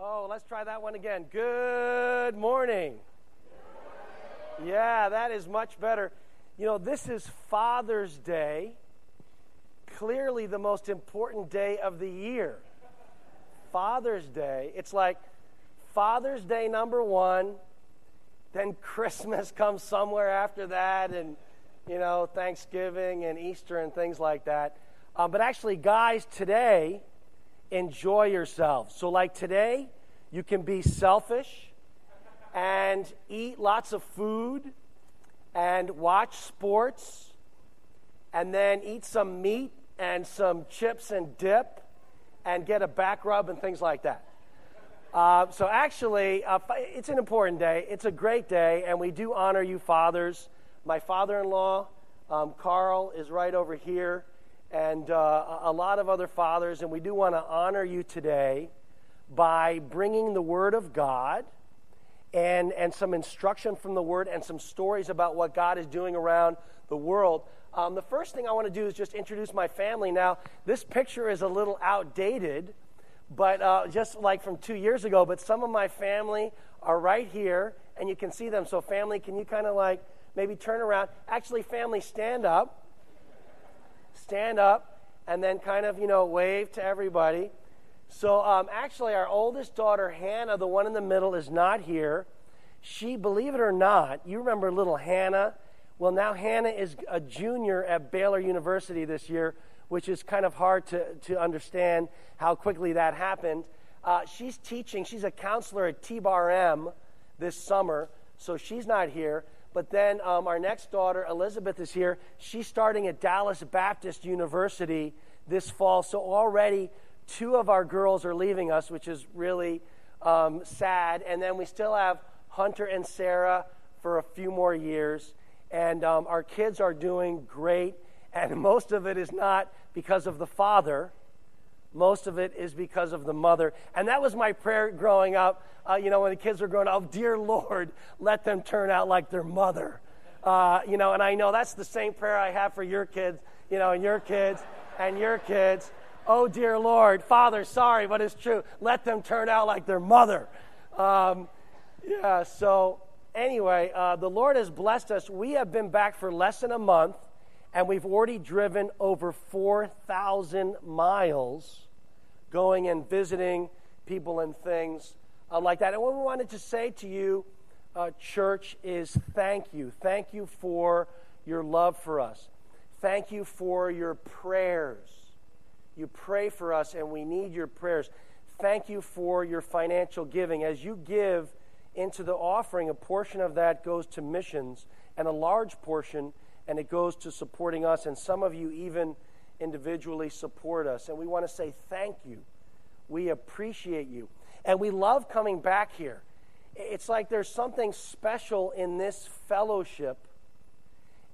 Oh, let's try that one again. Good morning. Yeah, that is much better. You know, this is Father's Day, clearly the most important day of the year. Father's Day. It's like Father's Day number one, then Christmas comes somewhere after that, and, you know, Thanksgiving and Easter and things like that. Um, but actually, guys, today, enjoy yourselves. So, like today, you can be selfish and eat lots of food and watch sports and then eat some meat and some chips and dip and get a back rub and things like that. Uh, so, actually, uh, it's an important day. It's a great day, and we do honor you, fathers. My father in law, um, Carl, is right over here and uh, a lot of other fathers, and we do want to honor you today by bringing the Word of God and, and some instruction from the Word and some stories about what God is doing around the world. Um, the first thing I want to do is just introduce my family. Now, this picture is a little outdated, but uh, just like from two years ago, but some of my family are right here, and you can see them. So, family, can you kind of like maybe turn around? Actually, family, stand up stand up and then kind of, you know, wave to everybody. So um, actually, our oldest daughter, Hannah, the one in the middle, is not here. She, believe it or not, you remember little Hannah? Well, now Hannah is a junior at Baylor University this year, which is kind of hard to, to understand how quickly that happened. Uh, she's teaching, she's a counselor at T Bar M this summer, so she's not here. But then um, our next daughter, Elizabeth, is here. She's starting at Dallas Baptist University this fall. So already two of our girls are leaving us, which is really um, sad. And then we still have Hunter and Sarah for a few more years. And um, our kids are doing great. And most of it is not because of the father, most of it is because of the mother. And that was my prayer growing up. Uh, you know, when the kids were growing up, oh, dear Lord, let them turn out like their mother. Uh, you know, and I know that's the same prayer I have for your kids, you know, and your kids and your kids. Oh, dear Lord, Father, sorry, but it's true. Let them turn out like their mother. Um, yeah, so anyway, uh, the Lord has blessed us. We have been back for less than a month, and we've already driven over 4,000 miles going and visiting people and things uh, like that. And what we wanted to say to you, uh, church, is thank you. Thank you for your love for us. Thank you for your prayers. You pray for us, and we need your prayers. Thank you for your financial giving. As you give into the offering, a portion of that goes to missions, and a large portion, and it goes to supporting us. And some of you even individually support us. And we want to say thank you. We appreciate you. And we love coming back here. It's like there's something special in this fellowship.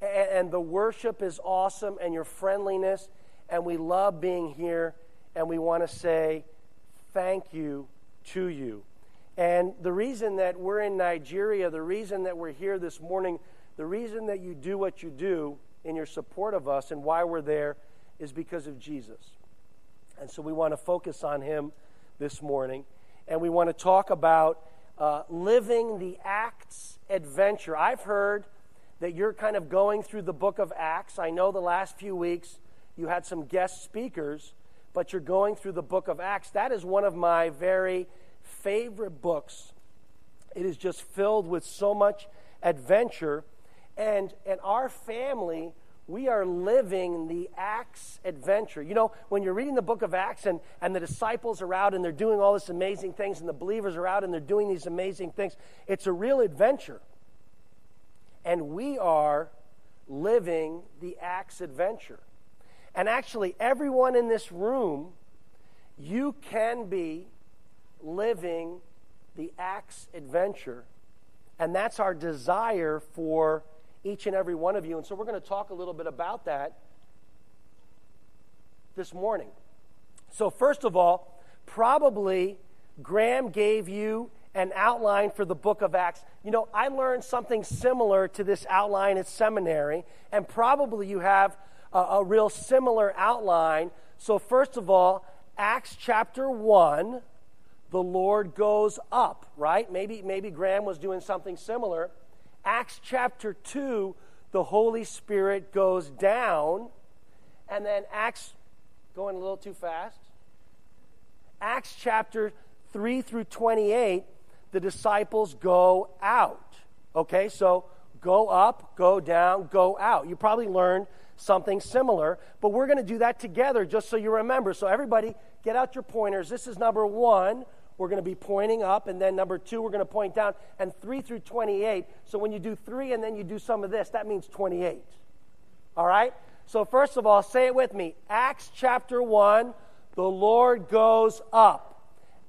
And the worship is awesome, and your friendliness. And we love being here. And we want to say thank you to you. And the reason that we're in Nigeria, the reason that we're here this morning, the reason that you do what you do in your support of us and why we're there is because of Jesus. And so we want to focus on him this morning. And we want to talk about uh, living the Acts adventure. I've heard that you're kind of going through the book of Acts. I know the last few weeks you had some guest speakers, but you're going through the book of Acts. That is one of my very favorite books. It is just filled with so much adventure. And, and our family we are living the Acts adventure. You know, when you're reading the book of Acts and, and the disciples are out and they're doing all this amazing things and the believers are out and they're doing these amazing things, it's a real adventure. And we are living the Acts adventure. And actually, everyone in this room, you can be living the Acts adventure. And that's our desire for each and every one of you. And so we're going to talk a little bit about that this morning. So, first of all, probably Graham gave you an outline for the book of Acts. You know, I learned something similar to this outline at seminary, and probably you have a, a real similar outline. So, first of all, Acts chapter 1, the Lord goes up, right? Maybe, maybe Graham was doing something similar. Acts chapter 2, the Holy Spirit goes down. And then Acts, going a little too fast. Acts chapter 3 through 28, the disciples go out. Okay, so go up, go down, go out. You probably learned something similar, but we're going to do that together just so you remember. So, everybody, get out your pointers. This is number one. We're going to be pointing up, and then number two, we're going to point down, and three through 28. So, when you do three and then you do some of this, that means 28. All right? So, first of all, say it with me Acts chapter 1, the Lord goes up.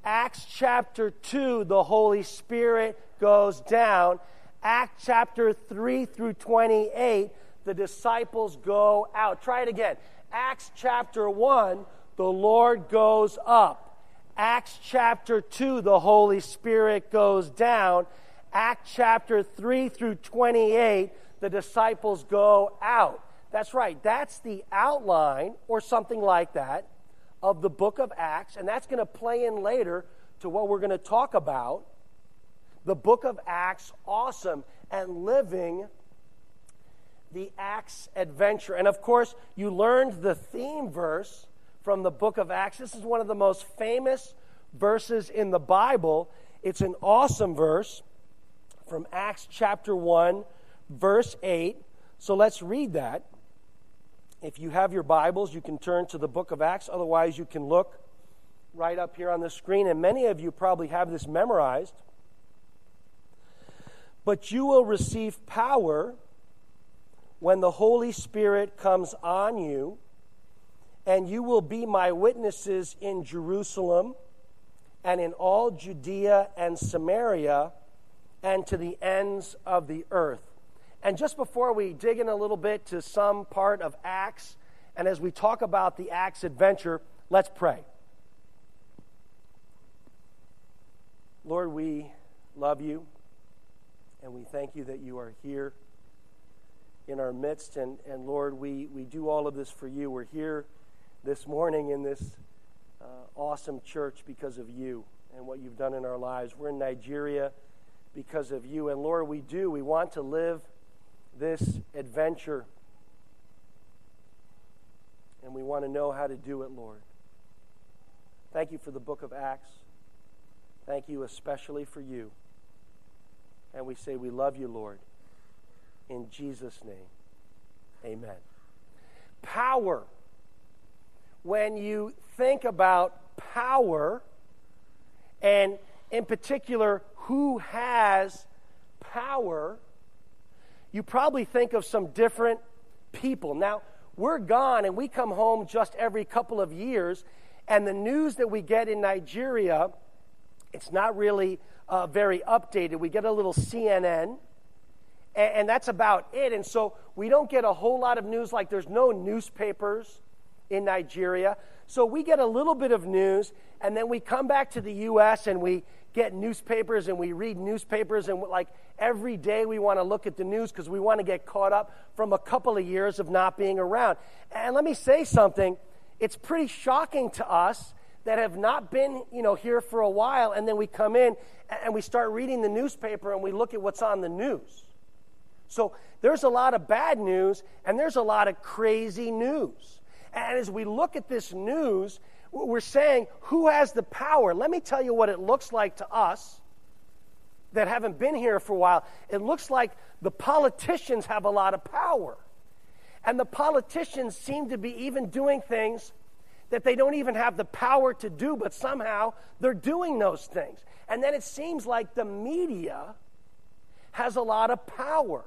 Acts chapter 2, the Holy Spirit goes down. Acts chapter 3 through 28, the disciples go out. Try it again. Acts chapter 1, the Lord goes up. Acts chapter 2, the Holy Spirit goes down. Acts chapter 3 through 28, the disciples go out. That's right. That's the outline or something like that of the book of Acts, and that's going to play in later to what we're going to talk about. The book of Acts, awesome, and living the Acts adventure. And of course, you learned the theme verse from the book of Acts. This is one of the most famous verses in the Bible. It's an awesome verse from Acts chapter 1, verse 8. So let's read that. If you have your Bibles, you can turn to the book of Acts. Otherwise, you can look right up here on the screen. And many of you probably have this memorized. But you will receive power when the Holy Spirit comes on you, and you will be my witnesses in Jerusalem and in all Judea and Samaria and to the ends of the earth. And just before we dig in a little bit to some part of Acts, and as we talk about the Acts adventure, let's pray. Lord, we love you, and we thank you that you are here in our midst. And, and Lord, we, we do all of this for you. We're here this morning in this uh, awesome church because of you and what you've done in our lives. We're in Nigeria because of you. And Lord, we do. We want to live this adventure. And we want to know how to do it, Lord. Thank you for the book of Acts. Thank you especially for you. And we say, We love you, Lord. In Jesus' name, amen. Power. When you think about power, and in particular, who has power, you probably think of some different people. Now, we're gone and we come home just every couple of years, and the news that we get in Nigeria, it's not really uh, very updated. We get a little CNN and, and that's about it. And so we don't get a whole lot of news, like there's no newspapers in Nigeria. So we get a little bit of news, and then we come back to the U.S. and we get newspapers and we read newspapers, and like every day we want to look at the news because we want to get caught up from a couple of years of not being around. And let me say something it's pretty shocking to us that have not been you know here for a while and then we come in and we start reading the newspaper and we look at what's on the news so there's a lot of bad news and there's a lot of crazy news. And as we look at this news, we're saying, who has the power? Let me tell you what it looks like to us that haven't been here for a while. It looks like the politicians have a lot of power. And the politicians seem to be even doing things that they don't even have the power to do, but somehow they're doing those things. And then it seems like the media has a lot of power.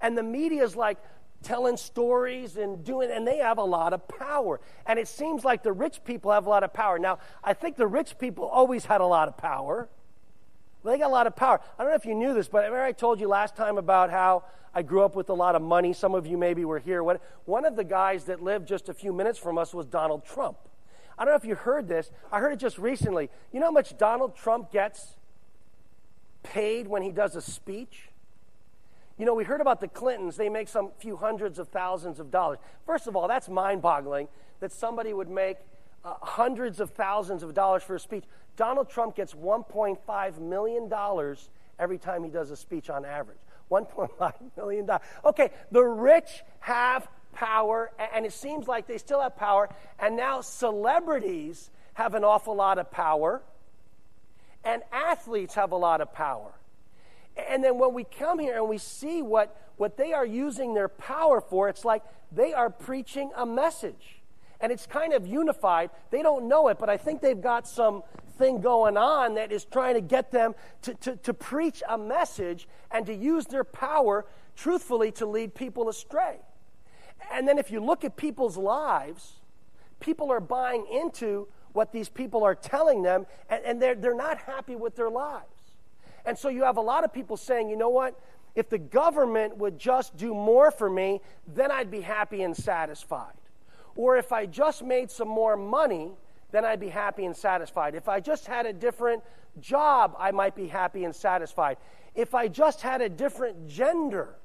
And the media is like telling stories and doing, and they have a lot of power. And it seems like the rich people have a lot of power. Now, I think the rich people always had a lot of power. They got a lot of power. I don't know if you knew this, but remember I told you last time about how I grew up with a lot of money. Some of you maybe were here. One of the guys that lived just a few minutes from us was Donald Trump. I don't know if you heard this. I heard it just recently. You know how much Donald Trump gets paid when he does a speech? You know, we heard about the Clintons. They make some few hundreds of thousands of dollars. First of all, that's mind boggling that somebody would make uh, hundreds of thousands of dollars for a speech. Donald Trump gets $1.5 million every time he does a speech on average. $1.5 million. Okay, the rich have power, and it seems like they still have power, and now celebrities have an awful lot of power, and athletes have a lot of power. And then when we come here and we see what, what they are using their power for, it's like they are preaching a message. And it's kind of unified. They don't know it, but I think they've got some thing going on that is trying to get them to, to, to preach a message and to use their power truthfully to lead people astray. And then if you look at people's lives, people are buying into what these people are telling them, and, and they're, they're not happy with their lives. And so you have a lot of people saying, you know what? If the government would just do more for me, then I'd be happy and satisfied. Or if I just made some more money, then I'd be happy and satisfied. If I just had a different job, I might be happy and satisfied. If I just had a different gender.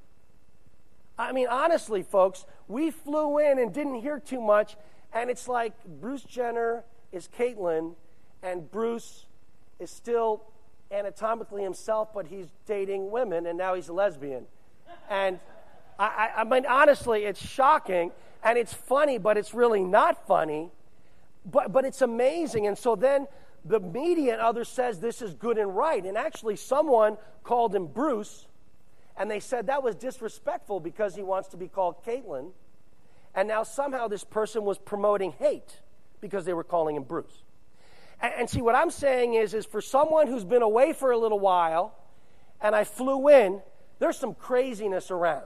I mean, honestly, folks, we flew in and didn't hear too much, and it's like Bruce Jenner is Caitlyn, and Bruce is still anatomically himself, but he's dating women, and now he's a lesbian. And I, I, I mean, honestly, it's shocking, and it's funny, but it's really not funny. But, but it's amazing. And so then the media and others says this is good and right. And actually, someone called him Bruce, and they said that was disrespectful because he wants to be called Caitlyn. And now somehow this person was promoting hate because they were calling him Bruce. And, see, what I'm saying is, is for someone who's been away for a little while, and I flew in, there's some craziness around.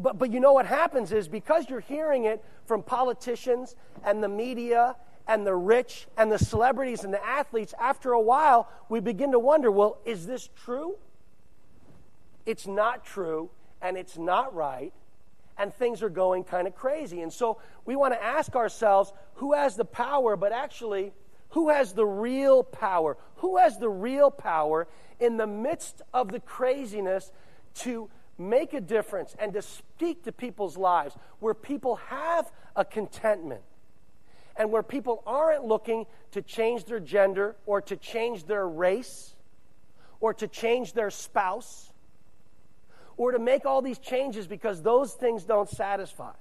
But, but you know what happens is because you're hearing it from politicians and the media and the rich and the celebrities and the athletes, after a while, we begin to wonder well, is this true? It's not true, and it's not right, and things are going kind of crazy. And so we want to ask ourselves who has the power, but actually, who has the real power? Who has the real power in the midst of the craziness to make a difference and to speak to people's lives where people have a contentment and where people aren't looking to change their gender or to change their race or to change their spouse or to make all these changes because those things don't satisfy.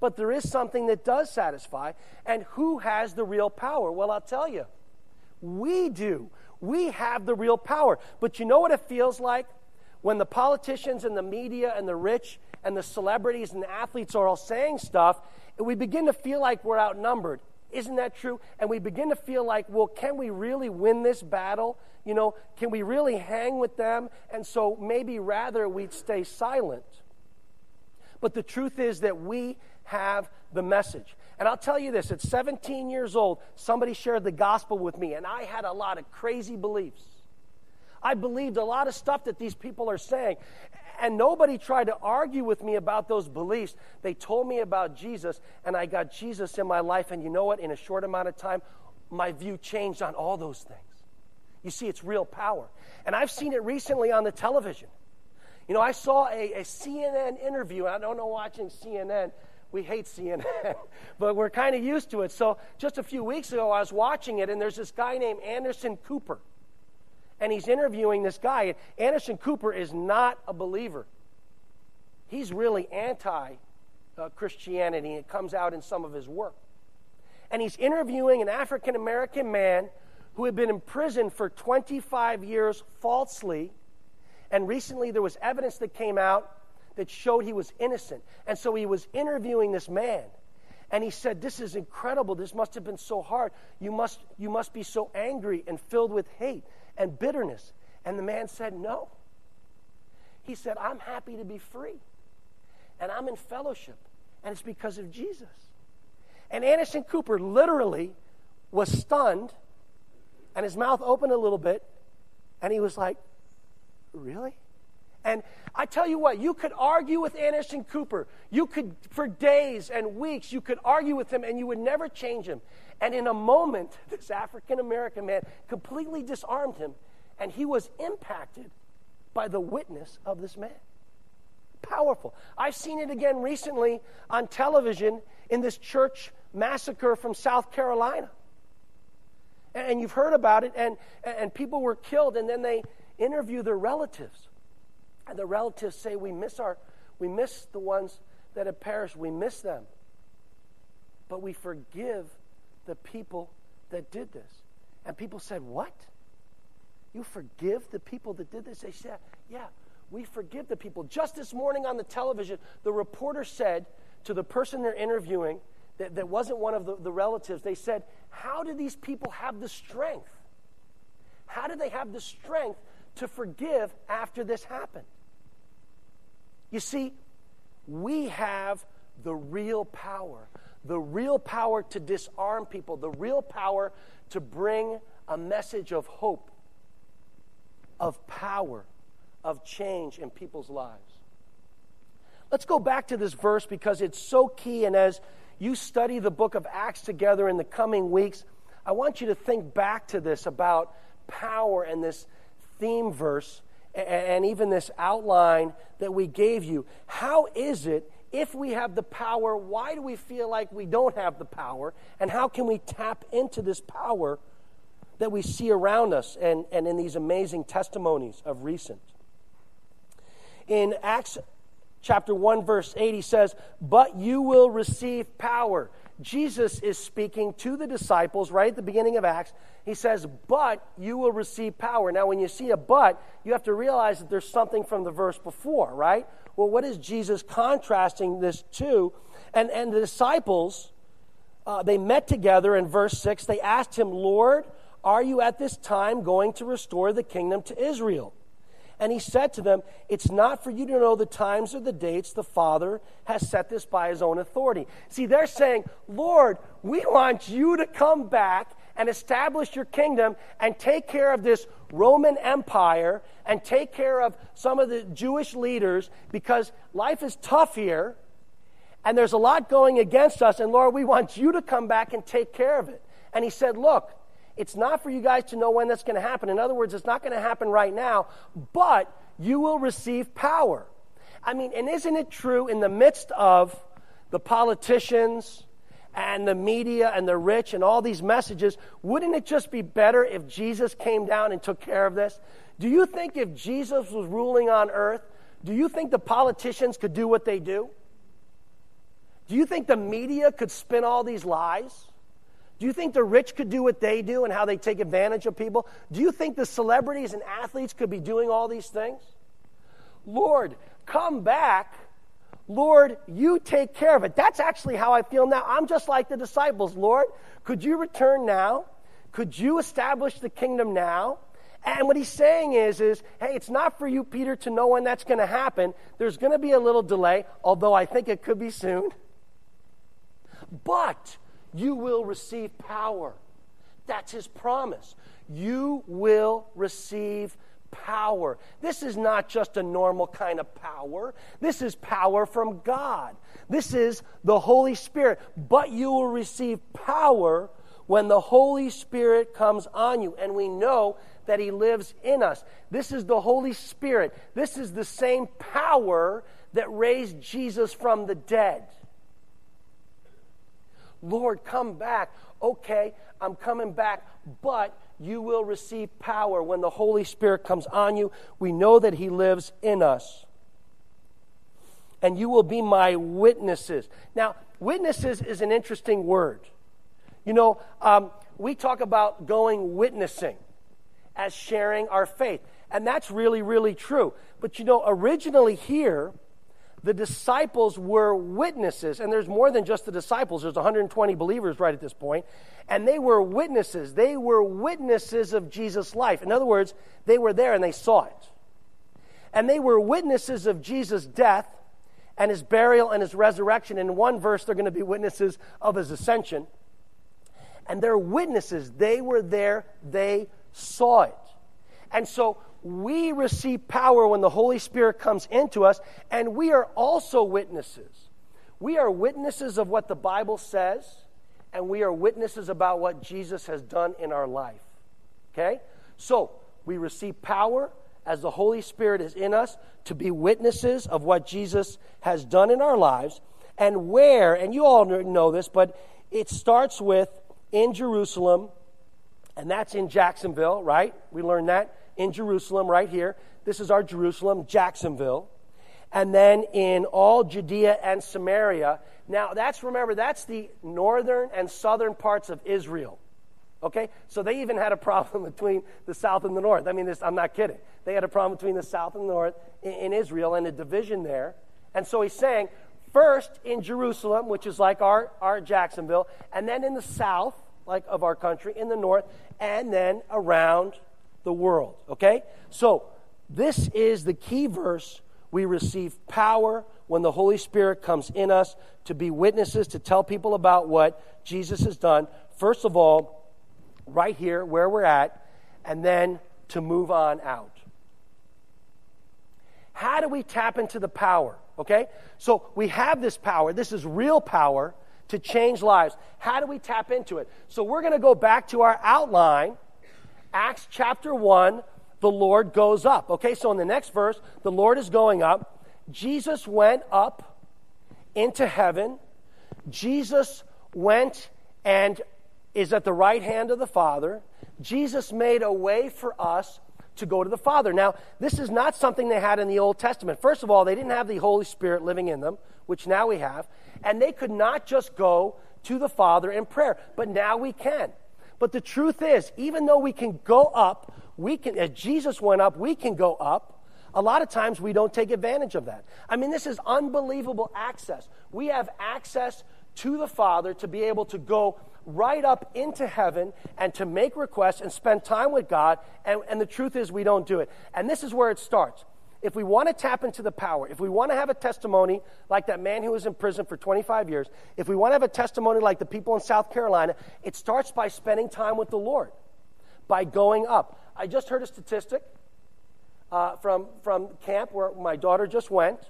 But there is something that does satisfy. And who has the real power? Well, I'll tell you. We do. We have the real power. But you know what it feels like? when the politicians and the media and the rich and the celebrities and the athletes are all saying stuff, we begin to feel like we're outnumbered. Isn't that true? And we begin to feel like, well, can we really win this battle? You know, can we really hang with them? And so maybe rather we'd stay silent. But the truth is that we have the message. And I'll tell you this at 17 years old, somebody shared the gospel with me, and I had a lot of crazy beliefs. I believed a lot of stuff that these people are saying. And nobody tried to argue with me about those beliefs. They told me about Jesus, and I got Jesus in my life. And you know what? In a short amount of time, my view changed on all those things. You see, it's real power. And I've seen it recently on the television. You know, I saw a, a CNN interview, and I don't know watching CNN. We hate CNN, but we're kind of used to it. So just a few weeks ago, I was watching it, and there's this guy named Anderson Cooper and he's interviewing this guy. And Anderson Cooper is not a believer. He's really anti uh, Christianity. It comes out in some of his work. And he's interviewing an African American man who had been in prison for 25 years falsely. And recently there was evidence that came out that showed he was innocent. And so he was interviewing this man. And he said, This is incredible. This must have been so hard. You must, you must be so angry and filled with hate and bitterness. And the man said, No. He said, I'm happy to be free. And I'm in fellowship. And it's because of Jesus. And Anderson Cooper literally was stunned, and his mouth opened a little bit, and he was like, Really? And I tell you what, you could argue with Anderson Cooper. You could, for days and weeks, you could argue with him and you would never change him. And in a moment, this African American man completely disarmed him, and he was impacted by the witness of this man. Powerful. I've seen it again recently on television in this church massacre from South Carolina. And you've heard about it, and, and people were killed, and then they interview their relatives. And the relatives say, We miss, our, we miss the ones that have perished, we miss them. But we forgive the people that did this. And people said, What? You forgive the people that did this? They said, Yeah, we forgive the people. Just this morning on the television, the reporter said to the person they're interviewing that, that wasn't one of the, the relatives, they said, How do these people have the strength? How do they have the strength to forgive after this happened? You see, we have the real power, the real power to disarm people, the real power to bring a message of hope, of power, of change in people's lives. Let's go back to this verse because it's so key. And as you study the book of Acts together in the coming weeks, I want you to think back to this about power and this theme verse and even this outline that we gave you. How is it, if we have the power, why do we feel like we don't have the power? And how can we tap into this power that we see around us and, and in these amazing testimonies of recent? In Acts chapter 1, verse 8, he says, But you will receive power. Jesus is speaking to the disciples right at the beginning of Acts. He says, But you will receive power. Now, when you see a but, you have to realize that there's something from the verse before, right? Well, what is Jesus contrasting this to? And, and the disciples, uh, they met together in verse 6. They asked him, Lord, are you at this time going to restore the kingdom to Israel? And he said to them, It's not for you to know the times or the dates. The Father has set this by his own authority. See, they're saying, Lord, we want you to come back and establish your kingdom and take care of this Roman Empire and take care of some of the Jewish leaders because life is tough here and there's a lot going against us. And Lord, we want you to come back and take care of it. And he said, Look, it's not for you guys to know when that's going to happen. In other words, it's not going to happen right now, but you will receive power. I mean, and isn't it true in the midst of the politicians and the media and the rich and all these messages, wouldn't it just be better if Jesus came down and took care of this? Do you think if Jesus was ruling on earth, do you think the politicians could do what they do? Do you think the media could spin all these lies? Do you think the rich could do what they do and how they take advantage of people? Do you think the celebrities and athletes could be doing all these things? Lord, come back. Lord, you take care of it. That's actually how I feel now. I'm just like the disciples. Lord, could you return now? Could you establish the kingdom now? And what he's saying is, is, hey, it's not for you, Peter, to know when that's going to happen. There's going to be a little delay, although I think it could be soon. But you will receive power. That's his promise. You will receive power. This is not just a normal kind of power. This is power from God. This is the Holy Spirit. But you will receive power when the Holy Spirit comes on you. And we know that He lives in us. This is the Holy Spirit. This is the same power that raised Jesus from the dead. Lord, come back. Okay, I'm coming back, but you will receive power when the Holy Spirit comes on you. We know that He lives in us. And you will be my witnesses. Now, witnesses is an interesting word. You know, um, we talk about going witnessing as sharing our faith. And that's really, really true. But you know, originally here, the disciples were witnesses, and there's more than just the disciples, there's 120 believers right at this point, and they were witnesses. They were witnesses of Jesus' life. In other words, they were there and they saw it. And they were witnesses of Jesus' death and his burial and his resurrection. In one verse, they're going to be witnesses of his ascension. And they're witnesses. They were there, they saw it. And so we receive power when the Holy Spirit comes into us, and we are also witnesses. We are witnesses of what the Bible says, and we are witnesses about what Jesus has done in our life. Okay? So, we receive power as the Holy Spirit is in us to be witnesses of what Jesus has done in our lives. And where, and you all know this, but it starts with in Jerusalem, and that's in Jacksonville, right? We learned that in Jerusalem, right here. This is our Jerusalem, Jacksonville. And then in all Judea and Samaria. Now, that's, remember, that's the northern and southern parts of Israel. Okay? So they even had a problem between the south and the north. I mean, this, I'm not kidding. They had a problem between the south and the north in, in Israel and a division there. And so he's saying, first in Jerusalem, which is like our, our Jacksonville, and then in the south, like of our country, in the north, and then around the world. Okay? So this is the key verse. We receive power when the Holy Spirit comes in us to be witnesses, to tell people about what Jesus has done. First of all, right here where we're at, and then to move on out. How do we tap into the power? Okay? So we have this power. This is real power to change lives. How do we tap into it? So we're going to go back to our outline. Acts chapter 1, the Lord goes up. Okay, so in the next verse, the Lord is going up. Jesus went up into heaven. Jesus went and is at the right hand of the Father. Jesus made a way for us to go to the Father. Now, this is not something they had in the Old Testament. First of all, they didn't have the Holy Spirit living in them, which now we have, and they could not just go to the Father in prayer, but now we can. But the truth is, even though we can go up, we can as Jesus went up, we can go up. A lot of times we don't take advantage of that. I mean, this is unbelievable access. We have access to the Father to be able to go right up into heaven and to make requests and spend time with God. And, and the truth is, we don't do it. And this is where it starts. If we want to tap into the power, if we want to have a testimony like that man who was in prison for 25 years, if we want to have a testimony like the people in South Carolina, it starts by spending time with the Lord, by going up. I just heard a statistic uh, from, from camp where my daughter just went.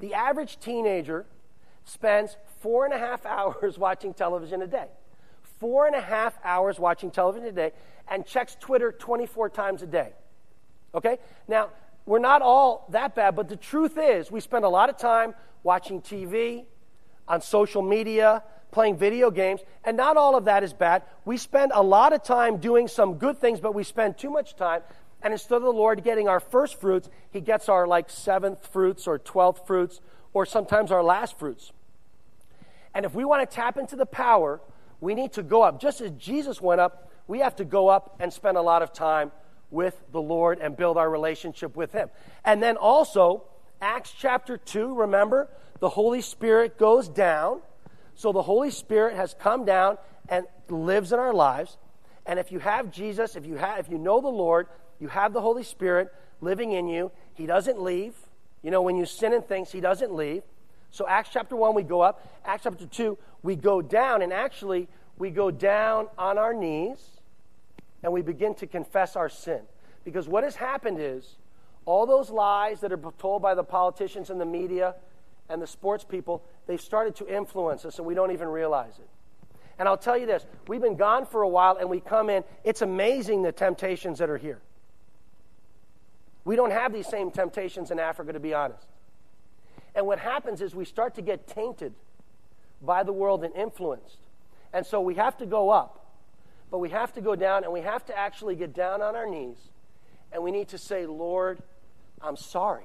The average teenager spends four and a half hours watching television a day four and a half hours watching television a day and checks Twitter 24 times a day. Okay? Now, we're not all that bad, but the truth is, we spend a lot of time watching TV, on social media, playing video games, and not all of that is bad. We spend a lot of time doing some good things, but we spend too much time. And instead of the Lord getting our first fruits, He gets our like seventh fruits or twelfth fruits, or sometimes our last fruits. And if we want to tap into the power we need to go up. Just as Jesus went up, we have to go up and spend a lot of time with the Lord and build our relationship with Him. And then also, Acts chapter 2, remember, the Holy Spirit goes down. So the Holy Spirit has come down and lives in our lives. And if you have Jesus, if you, have, if you know the Lord, you have the Holy Spirit living in you. He doesn't leave. You know, when you sin and things, He doesn't leave. So, Acts chapter 1, we go up. Acts chapter 2, we go down. And actually, we go down on our knees and we begin to confess our sin. Because what has happened is all those lies that are told by the politicians and the media and the sports people, they've started to influence us and we don't even realize it. And I'll tell you this we've been gone for a while and we come in. It's amazing the temptations that are here. We don't have these same temptations in Africa, to be honest. And what happens is we start to get tainted by the world and influenced. And so we have to go up, but we have to go down and we have to actually get down on our knees and we need to say, Lord, I'm sorry.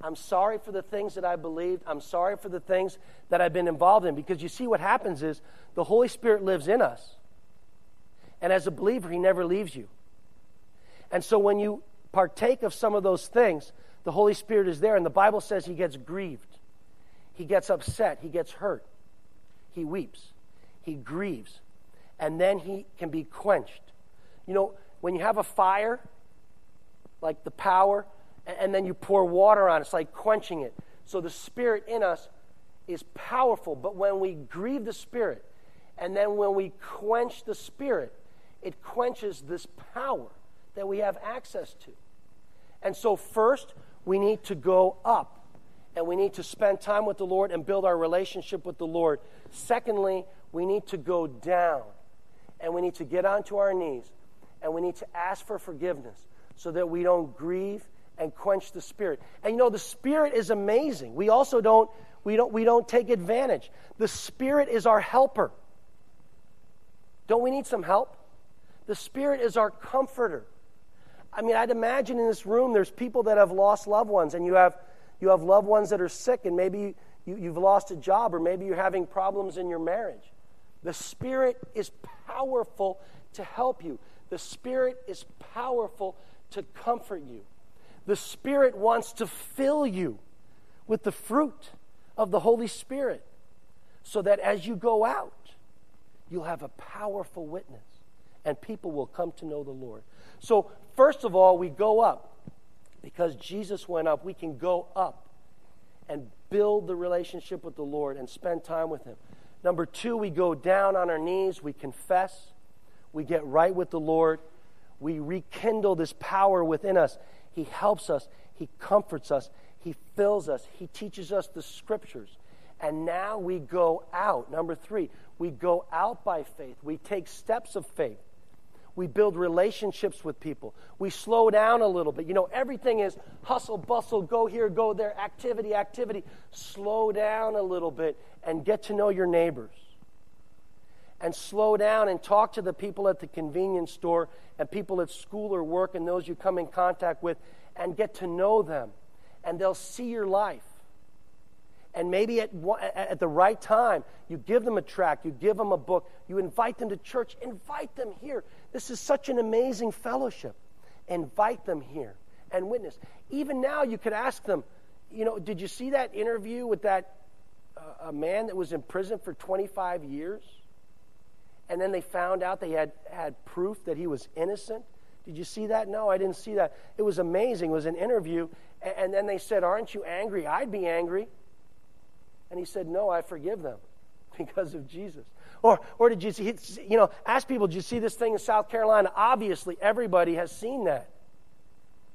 I'm sorry for the things that I believed. I'm sorry for the things that I've been involved in. Because you see, what happens is the Holy Spirit lives in us. And as a believer, He never leaves you. And so when you partake of some of those things, the Holy Spirit is there. And the Bible says He gets grieved, He gets upset, He gets hurt he weeps, he grieves, and then he can be quenched. You know, when you have a fire, like the power, and then you pour water on it, it's like quenching it. So the Spirit in us is powerful, but when we grieve the Spirit, and then when we quench the Spirit, it quenches this power that we have access to. And so, first, we need to go up and we need to spend time with the Lord and build our relationship with the Lord. Secondly, we need to go down and we need to get onto our knees and we need to ask for forgiveness so that we don't grieve and quench the spirit. And you know, the spirit is amazing. We also don't We don't, we don't take advantage. The Spirit is our helper. Don't we need some help? The Spirit is our comforter. I mean, I'd imagine in this room there's people that have lost loved ones, and you have, you have loved ones that are sick, and maybe you, you've lost a job, or maybe you're having problems in your marriage. The Spirit is powerful to help you, the Spirit is powerful to comfort you. The Spirit wants to fill you with the fruit of the Holy Spirit so that as you go out, you'll have a powerful witness and people will come to know the Lord. So, first of all, we go up. Because Jesus went up, we can go up and build the relationship with the Lord and spend time with Him. Number two, we go down on our knees, we confess, we get right with the Lord, we rekindle this power within us. He helps us, He comforts us, He fills us, He teaches us the scriptures. And now we go out. Number three, we go out by faith. We take steps of faith. We build relationships with people. We slow down a little bit. You know, everything is hustle, bustle, go here, go there, activity, activity. Slow down a little bit and get to know your neighbors. And slow down and talk to the people at the convenience store and people at school or work and those you come in contact with and get to know them. And they'll see your life and maybe at, at the right time, you give them a track, you give them a book, you invite them to church, invite them here. This is such an amazing fellowship. Invite them here and witness. Even now, you could ask them, you know, did you see that interview with that uh, a man that was in prison for 25 years? And then they found out they had had proof that he was innocent. Did you see that? No, I didn't see that. It was amazing. It was an interview. And then they said, Aren't you angry? I'd be angry. And he said, No, I forgive them because of Jesus. Or, or did you see, you know, ask people, did you see this thing in South Carolina? Obviously, everybody has seen that.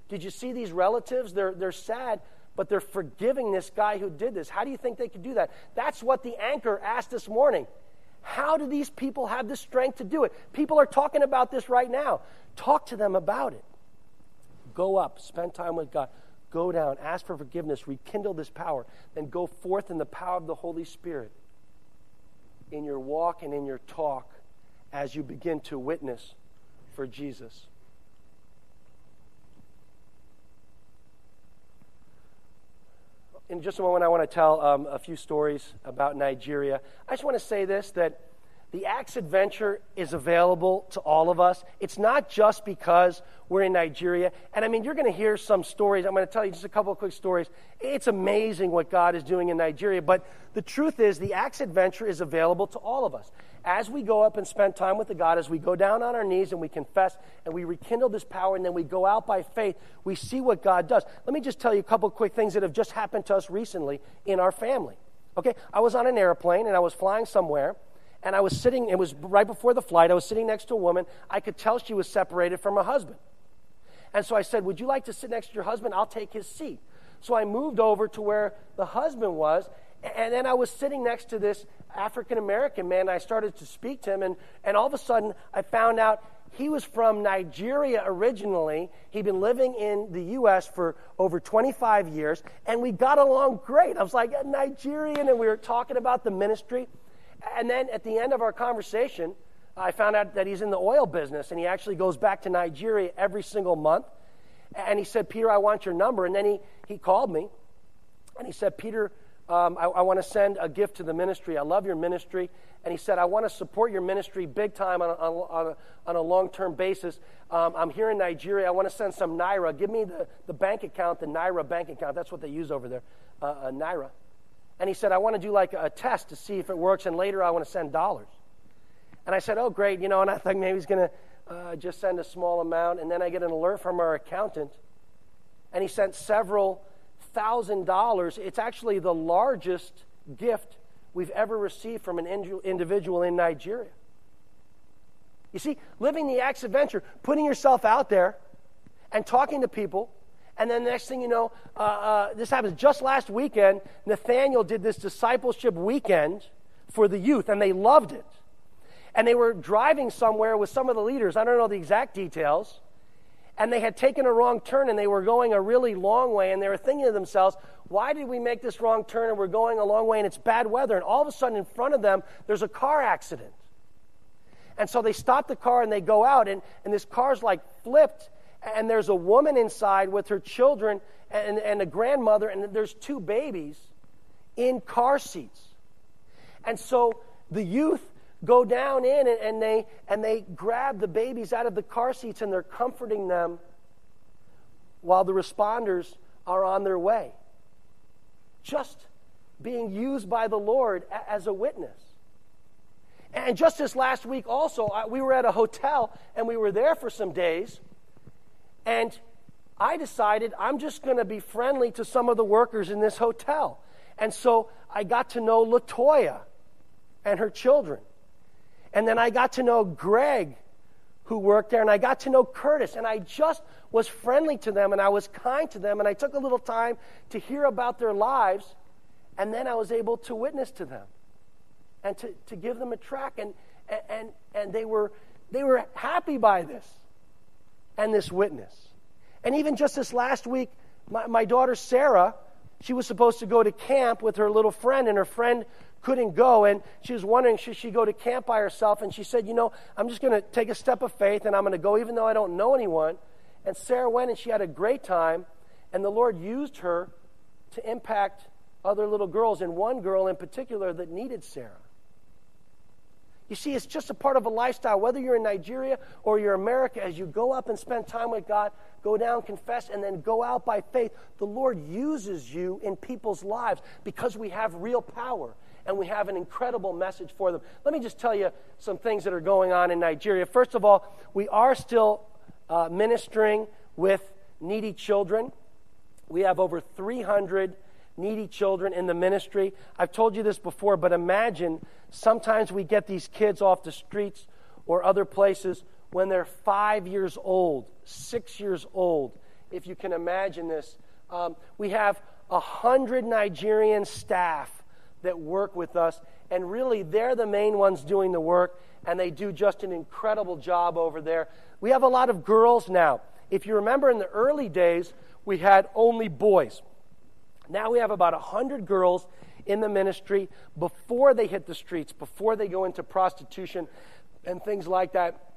Did you see these relatives? They're, they're sad, but they're forgiving this guy who did this. How do you think they could do that? That's what the anchor asked this morning. How do these people have the strength to do it? People are talking about this right now. Talk to them about it. Go up, spend time with God. Go down, ask for forgiveness, rekindle this power, then go forth in the power of the Holy Spirit in your walk and in your talk as you begin to witness for Jesus. In just a moment, I want to tell um, a few stories about Nigeria. I just want to say this that the Acts Adventure is available to all of us. It's not just because we're in Nigeria. And I mean, you're going to hear some stories. I'm going to tell you just a couple of quick stories. It's amazing what God is doing in Nigeria. But the truth is, the Acts Adventure is available to all of us. As we go up and spend time with the God, as we go down on our knees and we confess and we rekindle this power and then we go out by faith, we see what God does. Let me just tell you a couple of quick things that have just happened to us recently in our family. Okay, I was on an airplane and I was flying somewhere and I was sitting, it was right before the flight, I was sitting next to a woman. I could tell she was separated from her husband. And so I said, Would you like to sit next to your husband? I'll take his seat. So I moved over to where the husband was, and then I was sitting next to this African American man. I started to speak to him, and, and all of a sudden I found out he was from Nigeria originally. He'd been living in the U.S. for over 25 years, and we got along great. I was like, a Nigerian, and we were talking about the ministry. And then at the end of our conversation, I found out that he's in the oil business and he actually goes back to Nigeria every single month. And he said, Peter, I want your number. And then he, he called me and he said, Peter, um, I, I want to send a gift to the ministry. I love your ministry. And he said, I want to support your ministry big time on a, on a, on a long term basis. Um, I'm here in Nigeria. I want to send some Naira. Give me the, the bank account, the Naira bank account. That's what they use over there, uh, uh, Naira. And he said, I want to do like a test to see if it works, and later I want to send dollars. And I said, Oh, great. You know, and I thought maybe he's going to uh, just send a small amount. And then I get an alert from our accountant, and he sent several thousand dollars. It's actually the largest gift we've ever received from an individual in Nigeria. You see, living the Acts adventure, putting yourself out there and talking to people and then the next thing you know, uh, uh, this happens just last weekend. Nathaniel did this discipleship weekend for the youth, and they loved it. And they were driving somewhere with some of the leaders. I don't know the exact details. and they had taken a wrong turn and they were going a really long way and they were thinking to themselves, why did we make this wrong turn and we're going a long way and it's bad weather? And all of a sudden, in front of them, there's a car accident. And so they stop the car and they go out, and, and this car's like flipped, and there's a woman inside with her children and, and a grandmother, and there's two babies in car seats. And so the youth go down in and, and, they, and they grab the babies out of the car seats and they're comforting them while the responders are on their way. Just being used by the Lord as a witness. And just this last week, also, we were at a hotel and we were there for some days. And I decided I'm just going to be friendly to some of the workers in this hotel. And so I got to know Latoya and her children. And then I got to know Greg, who worked there, and I got to know Curtis. And I just was friendly to them and I was kind to them. And I took a little time to hear about their lives. And then I was able to witness to them and to, to give them a track. And, and, and they, were, they were happy by this and this witness. And even just this last week, my, my daughter Sarah, she was supposed to go to camp with her little friend, and her friend couldn't go. And she was wondering, should she go to camp by herself? And she said, You know, I'm just going to take a step of faith and I'm going to go even though I don't know anyone. And Sarah went and she had a great time. And the Lord used her to impact other little girls, and one girl in particular that needed Sarah. You see, it's just a part of a lifestyle. Whether you're in Nigeria or you're America, as you go up and spend time with God, go down, confess, and then go out by faith, the Lord uses you in people's lives because we have real power and we have an incredible message for them. Let me just tell you some things that are going on in Nigeria. First of all, we are still uh, ministering with needy children. We have over 300 needy children in the ministry. I've told you this before, but imagine sometimes we get these kids off the streets or other places when they're five years old, six years old, if you can imagine this. Um, we have a hundred Nigerian staff that work with us, and really they're the main ones doing the work, and they do just an incredible job over there. We have a lot of girls now. If you remember in the early days, we had only boys. Now we have about 100 girls in the ministry before they hit the streets, before they go into prostitution and things like that.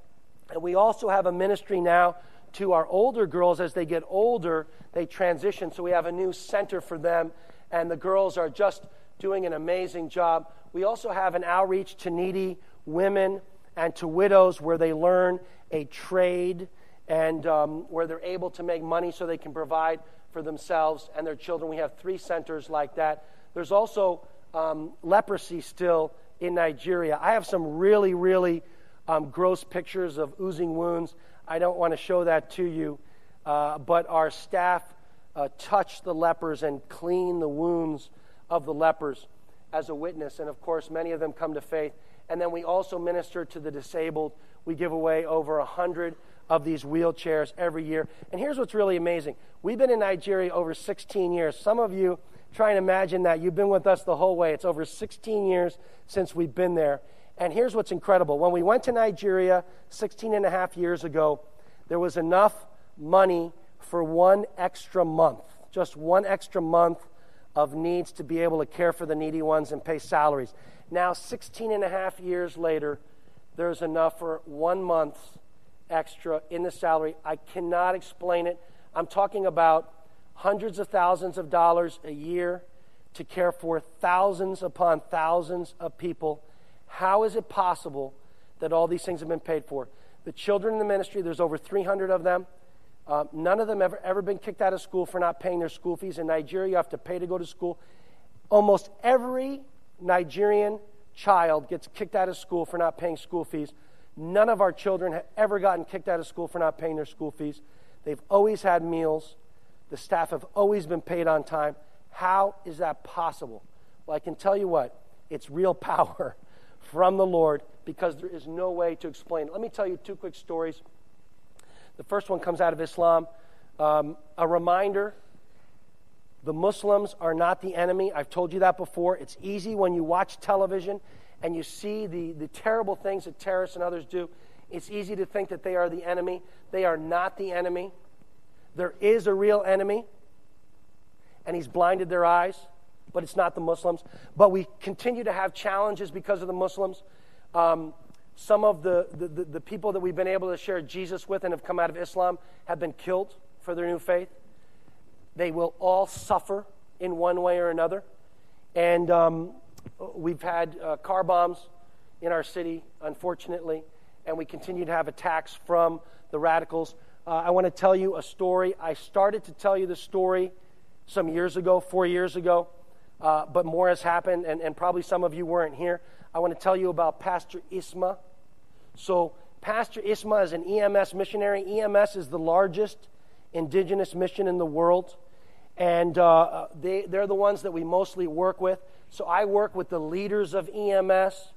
And we also have a ministry now to our older girls as they get older, they transition. So we have a new center for them, and the girls are just doing an amazing job. We also have an outreach to needy women and to widows where they learn a trade and um, where they're able to make money so they can provide for themselves and their children. We have three centers like that. There's also um, leprosy still in Nigeria. I have some really, really um, gross pictures of oozing wounds. I don't want to show that to you, uh, but our staff uh, touch the lepers and clean the wounds of the lepers as a witness. And of course, many of them come to faith. And then we also minister to the disabled. We give away over a hundred of these wheelchairs every year. And here's what's really amazing we've been in Nigeria over 16 years. Some of you try and imagine that. You've been with us the whole way. It's over 16 years since we've been there. And here's what's incredible when we went to Nigeria 16 and a half years ago, there was enough money for one extra month, just one extra month of needs to be able to care for the needy ones and pay salaries. Now, 16 and a half years later, there's enough for one month extra in the salary. I cannot explain it. I'm talking about hundreds of thousands of dollars a year to care for thousands upon thousands of people. How is it possible that all these things have been paid for? The children in the ministry, there's over 300 of them. Uh, none of them ever ever been kicked out of school for not paying their school fees. In Nigeria, you have to pay to go to school. Almost every Nigerian child gets kicked out of school for not paying school fees. None of our children have ever gotten kicked out of school for not paying their school fees. They've always had meals. The staff have always been paid on time. How is that possible? Well, I can tell you what, it's real power from the Lord because there is no way to explain it. Let me tell you two quick stories. The first one comes out of Islam. Um, a reminder the Muslims are not the enemy. I've told you that before. It's easy when you watch television and you see the, the terrible things that terrorists and others do, It's easy to think that they are the enemy. They are not the enemy. There is a real enemy, and he's blinded their eyes, but it's not the Muslims. But we continue to have challenges because of the Muslims. Um, some of the, the, the, people that we've been able to share Jesus with and have come out of Islam have been killed for their new faith. They will all suffer in one way or another. And um, we've had uh, car bombs in our city, unfortunately, and we continue to have attacks from the radicals. Uh, I want to tell you a story. I started to tell you the story some years ago, four years ago, uh, but more has happened, and, and probably some of you weren't here. I want to tell you about Pastor Isma. So, Pastor Isma is an EMS missionary. EMS is the largest indigenous mission in the world, and uh, they, they're the ones that we mostly work with. So, I work with the leaders of EMS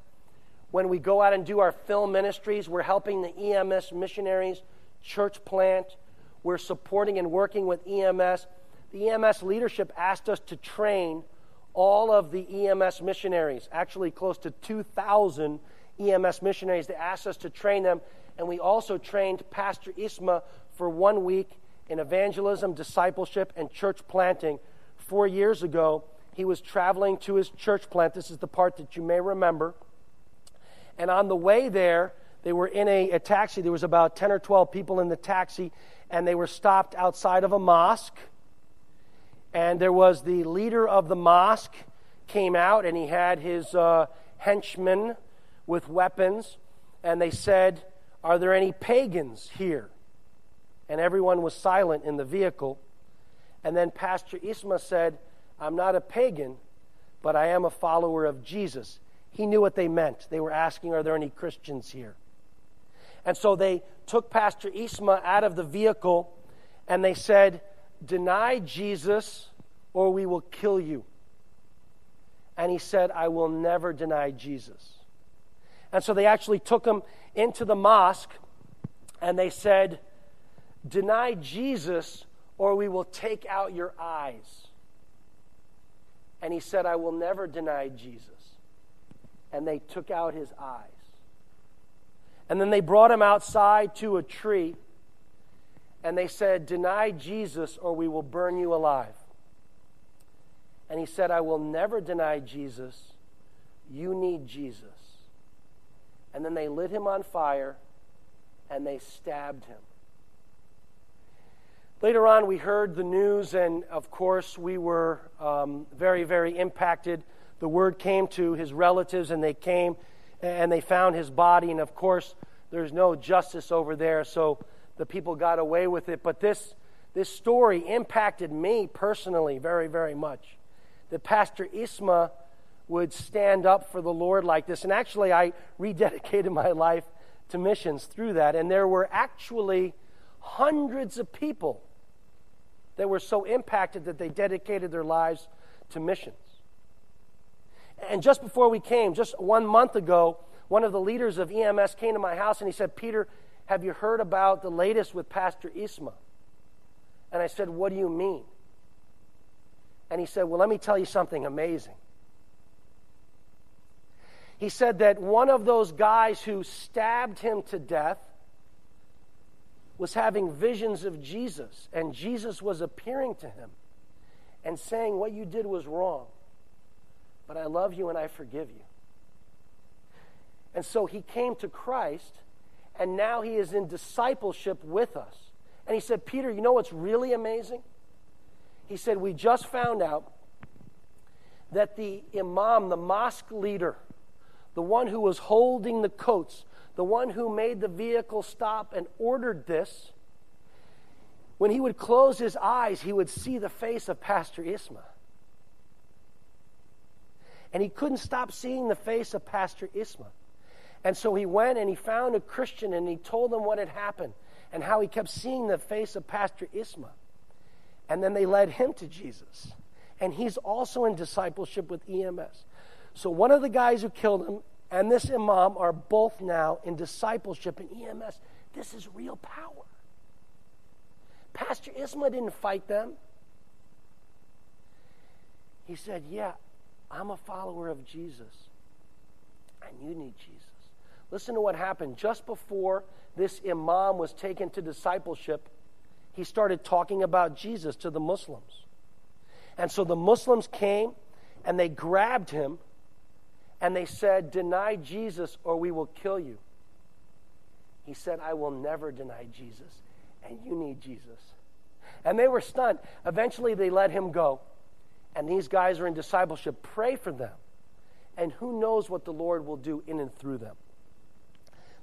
when we go out and do our film ministries, we're helping the EMS missionaries church plant. We're supporting and working with EMS. The EMS leadership asked us to train all of the EMS missionaries, actually close to 2,000 EMS missionaries. They asked us to train them, and we also trained Pastor Isma for one week in evangelism, discipleship, and church planting. Four years ago, he was traveling to his church plant. This is the part that you may remember. And on the way there, they were in a, a taxi. There was about 10 or 12 people in the taxi, and they were stopped outside of a mosque. And there was the leader of the mosque came out, and he had his uh, henchmen with weapons, and they said, Are there any pagans here? And everyone was silent in the vehicle. And then Pastor Isma said, I'm not a pagan, but I am a follower of Jesus. He knew what they meant. They were asking, Are there any Christians here? And so they took Pastor Isma out of the vehicle and they said, Deny Jesus or we will kill you. And he said, I will never deny Jesus. And so they actually took him into the mosque and they said, Deny Jesus or we will take out your eyes. And he said, I will never deny Jesus and they took out his eyes. And then they brought him outside to a tree and they said, Deny Jesus or we will burn you alive. And he said, I will never deny Jesus. You need Jesus. And then they lit him on fire and they stabbed him. Later on, we heard the news, and of course, we were um, very, very impacted the word came to his relatives, and they came and they found his body. And of course, there's no justice over there, so the people got away with it. But this, this story impacted me personally very, very much. That Pastor Isma would stand up for the Lord like this. And actually, I rededicated my life to missions through that. And there were actually hundreds of people that were so impacted that they dedicated their lives to missions. And just before we came, just one month ago, one of the leaders of EMS came to my house and he said, Peter, have you heard about the latest with Pastor Isma? And I said, What do you mean? And he said, Well, let me tell you something amazing. He said that one of those guys who stabbed him to death was having visions of Jesus, and Jesus was appearing to him and saying, What you did was wrong but I love you and I forgive you. And so he came to Christ, and now he is in discipleship with us. And he said, Peter, you know what's really amazing? He said, We just found out that the imam, the mosque leader, the one who was holding the coats, the one who made the vehicle stop and ordered this, when he would close his eyes, he would see the face of Pastor Isma. And he couldn't stop seeing the face of Pastor Isma. And so he went and he found a Christian and he told them what had happened and how he kept seeing the face of Pastor Isma. And then they led him to Jesus. And he's also in discipleship with EMS. So one of the guys who killed him and this imam are both now in discipleship in EMS. This is real power. Pastor Isma didn't fight them. He said, Yeah, I'm a follower of Jesus, and you need Jesus. Listen to what happened. Just before this imam was taken to discipleship, he started talking about Jesus to the Muslims. And so the Muslims came and they grabbed him and they said, Deny Jesus or we will kill you. He said, I will never deny Jesus, and you need Jesus. And they were stunned. Eventually, they let him go. And these guys are in discipleship. Pray for them. And who knows what the Lord will do in and through them.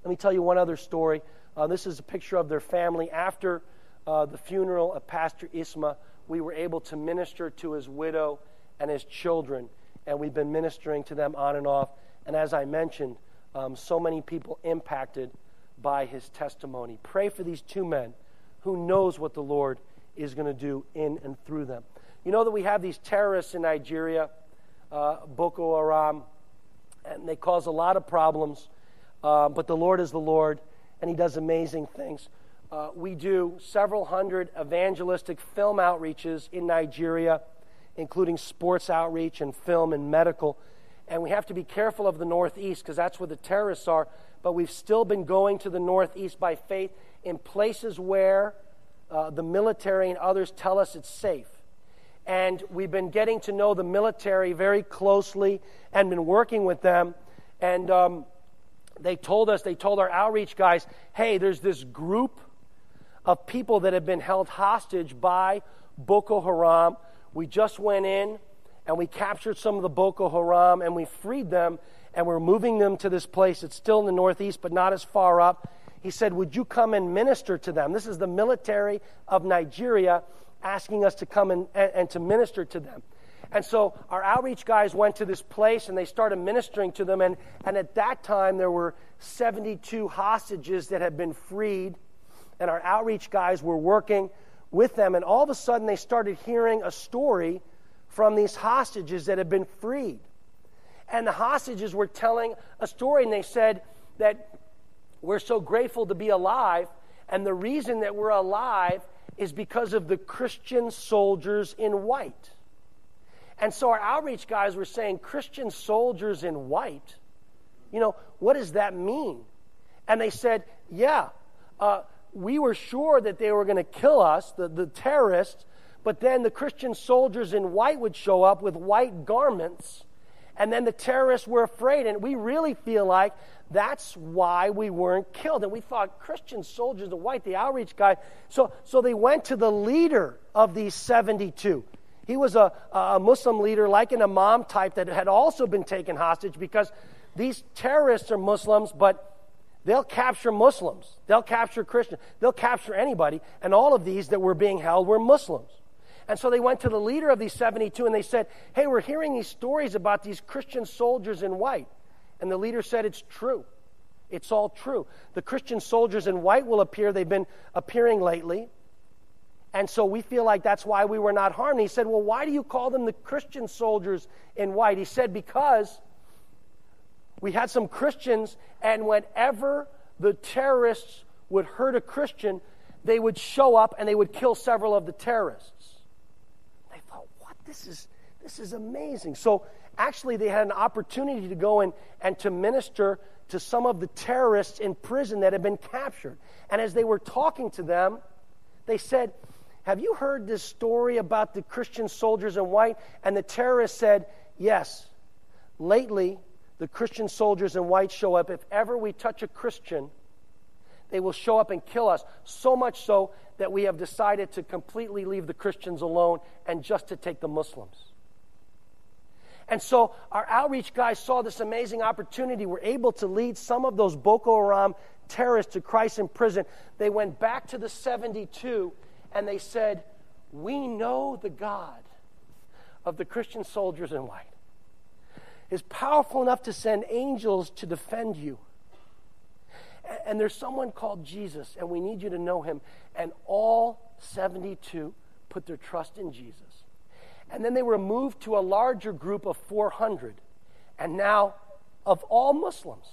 Let me tell you one other story. Uh, this is a picture of their family. After uh, the funeral of Pastor Isma, we were able to minister to his widow and his children. And we've been ministering to them on and off. And as I mentioned, um, so many people impacted by his testimony. Pray for these two men who knows what the Lord is going to do in and through them. You know that we have these terrorists in Nigeria, uh, Boko Haram, and they cause a lot of problems. Uh, but the Lord is the Lord, and He does amazing things. Uh, we do several hundred evangelistic film outreaches in Nigeria, including sports outreach and film and medical. And we have to be careful of the Northeast because that's where the terrorists are but we've still been going to the Northeast by faith in places where uh, the military and others tell us it's safe. And we've been getting to know the military very closely and been working with them. And um, they told us, they told our outreach guys, hey, there's this group of people that have been held hostage by Boko Haram. We just went in and we captured some of the Boko Haram and we freed them and we're moving them to this place. It's still in the northeast, but not as far up. He said, Would you come and minister to them? This is the military of Nigeria asking us to come and, and, and to minister to them. And so our outreach guys went to this place and they started ministering to them. And, and at that time, there were 72 hostages that had been freed. And our outreach guys were working with them. And all of a sudden, they started hearing a story from these hostages that had been freed and the hostages were telling a story, and they said that we're so grateful to be alive, and the reason that we're alive is because of the Christian soldiers in white. And so our outreach guys were saying, Christian soldiers in white? You know, what does that mean? And they said, yeah, uh, we were sure that they were going to kill us, the, the terrorists, but then the Christian soldiers in white would show up with white garments and then the terrorists were afraid. And we really feel like that's why we weren't killed. And we thought Christian soldiers, the white, the outreach guy. So, so they went to the leader of these 72. He was a, a Muslim leader, like an imam type, that had also been taken hostage because these terrorists are Muslims, but they'll capture Muslims. They'll capture Christians. They'll capture anybody. And all of these that were being held were Muslims. And so they went to the leader of these 72 and they said, Hey, we're hearing these stories about these Christian soldiers in white. And the leader said, It's true. It's all true. The Christian soldiers in white will appear. They've been appearing lately. And so we feel like that's why we were not harmed. he said, Well, why do you call them the Christian soldiers in white? He said, Because we had some Christians, and whenever the terrorists would hurt a Christian, they would show up and they would kill several of the terrorists They thought, what? this is, this is amazing. So actually, they had an opportunity to go in and to minister to some of the terrorists in prison that had been captured. And as they were talking to them, they said, Have you heard this story about the Christian soldiers in white? And the terrorists said, Yes. Lately, the Christian soldiers in white show up. If ever we touch a Christian, they will show up and kill us. So much so that we have decided to completely leave the Christians alone and just to take the Muslims. And so our outreach guys saw this amazing opportunity. We're able to lead some of those Boko Haram terrorists to Christ in prison. They went back to the 72 and they said, We know the God of the Christian soldiers in white is powerful enough to send angels to defend you. And there's someone called Jesus, and we need you to know him. And all 72 put their trust in Jesus. And then they were moved to a larger group of 400, and now of all Muslims.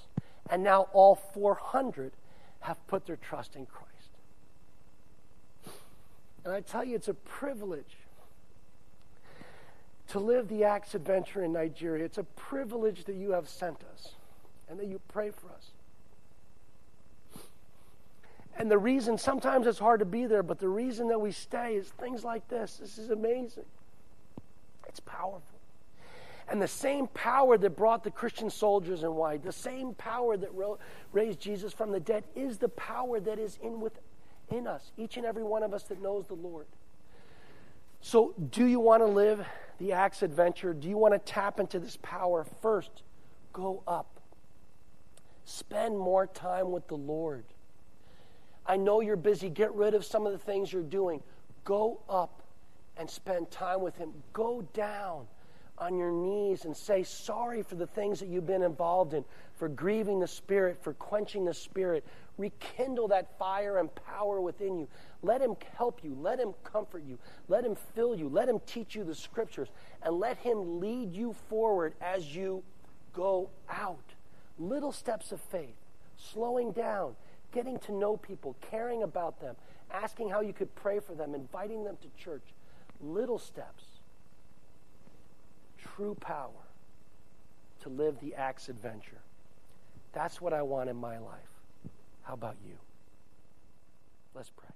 And now all 400 have put their trust in Christ. And I tell you, it's a privilege to live the Acts adventure in Nigeria. It's a privilege that you have sent us and that you pray for us. And the reason, sometimes it's hard to be there, but the reason that we stay is things like this. This is amazing. It's powerful. And the same power that brought the Christian soldiers in white, the same power that raised Jesus from the dead, is the power that is in within us, each and every one of us that knows the Lord. So, do you want to live the Acts adventure? Do you want to tap into this power? First, go up. Spend more time with the Lord. I know you're busy. Get rid of some of the things you're doing. Go up and spend time with Him. Go down on your knees and say sorry for the things that you've been involved in, for grieving the Spirit, for quenching the Spirit. Rekindle that fire and power within you. Let Him help you. Let Him comfort you. Let Him fill you. Let Him teach you the Scriptures. And let Him lead you forward as you go out. Little steps of faith, slowing down getting to know people, caring about them, asking how you could pray for them, inviting them to church. Little steps. True power to live the Acts adventure. That's what I want in my life. How about you? Let's pray.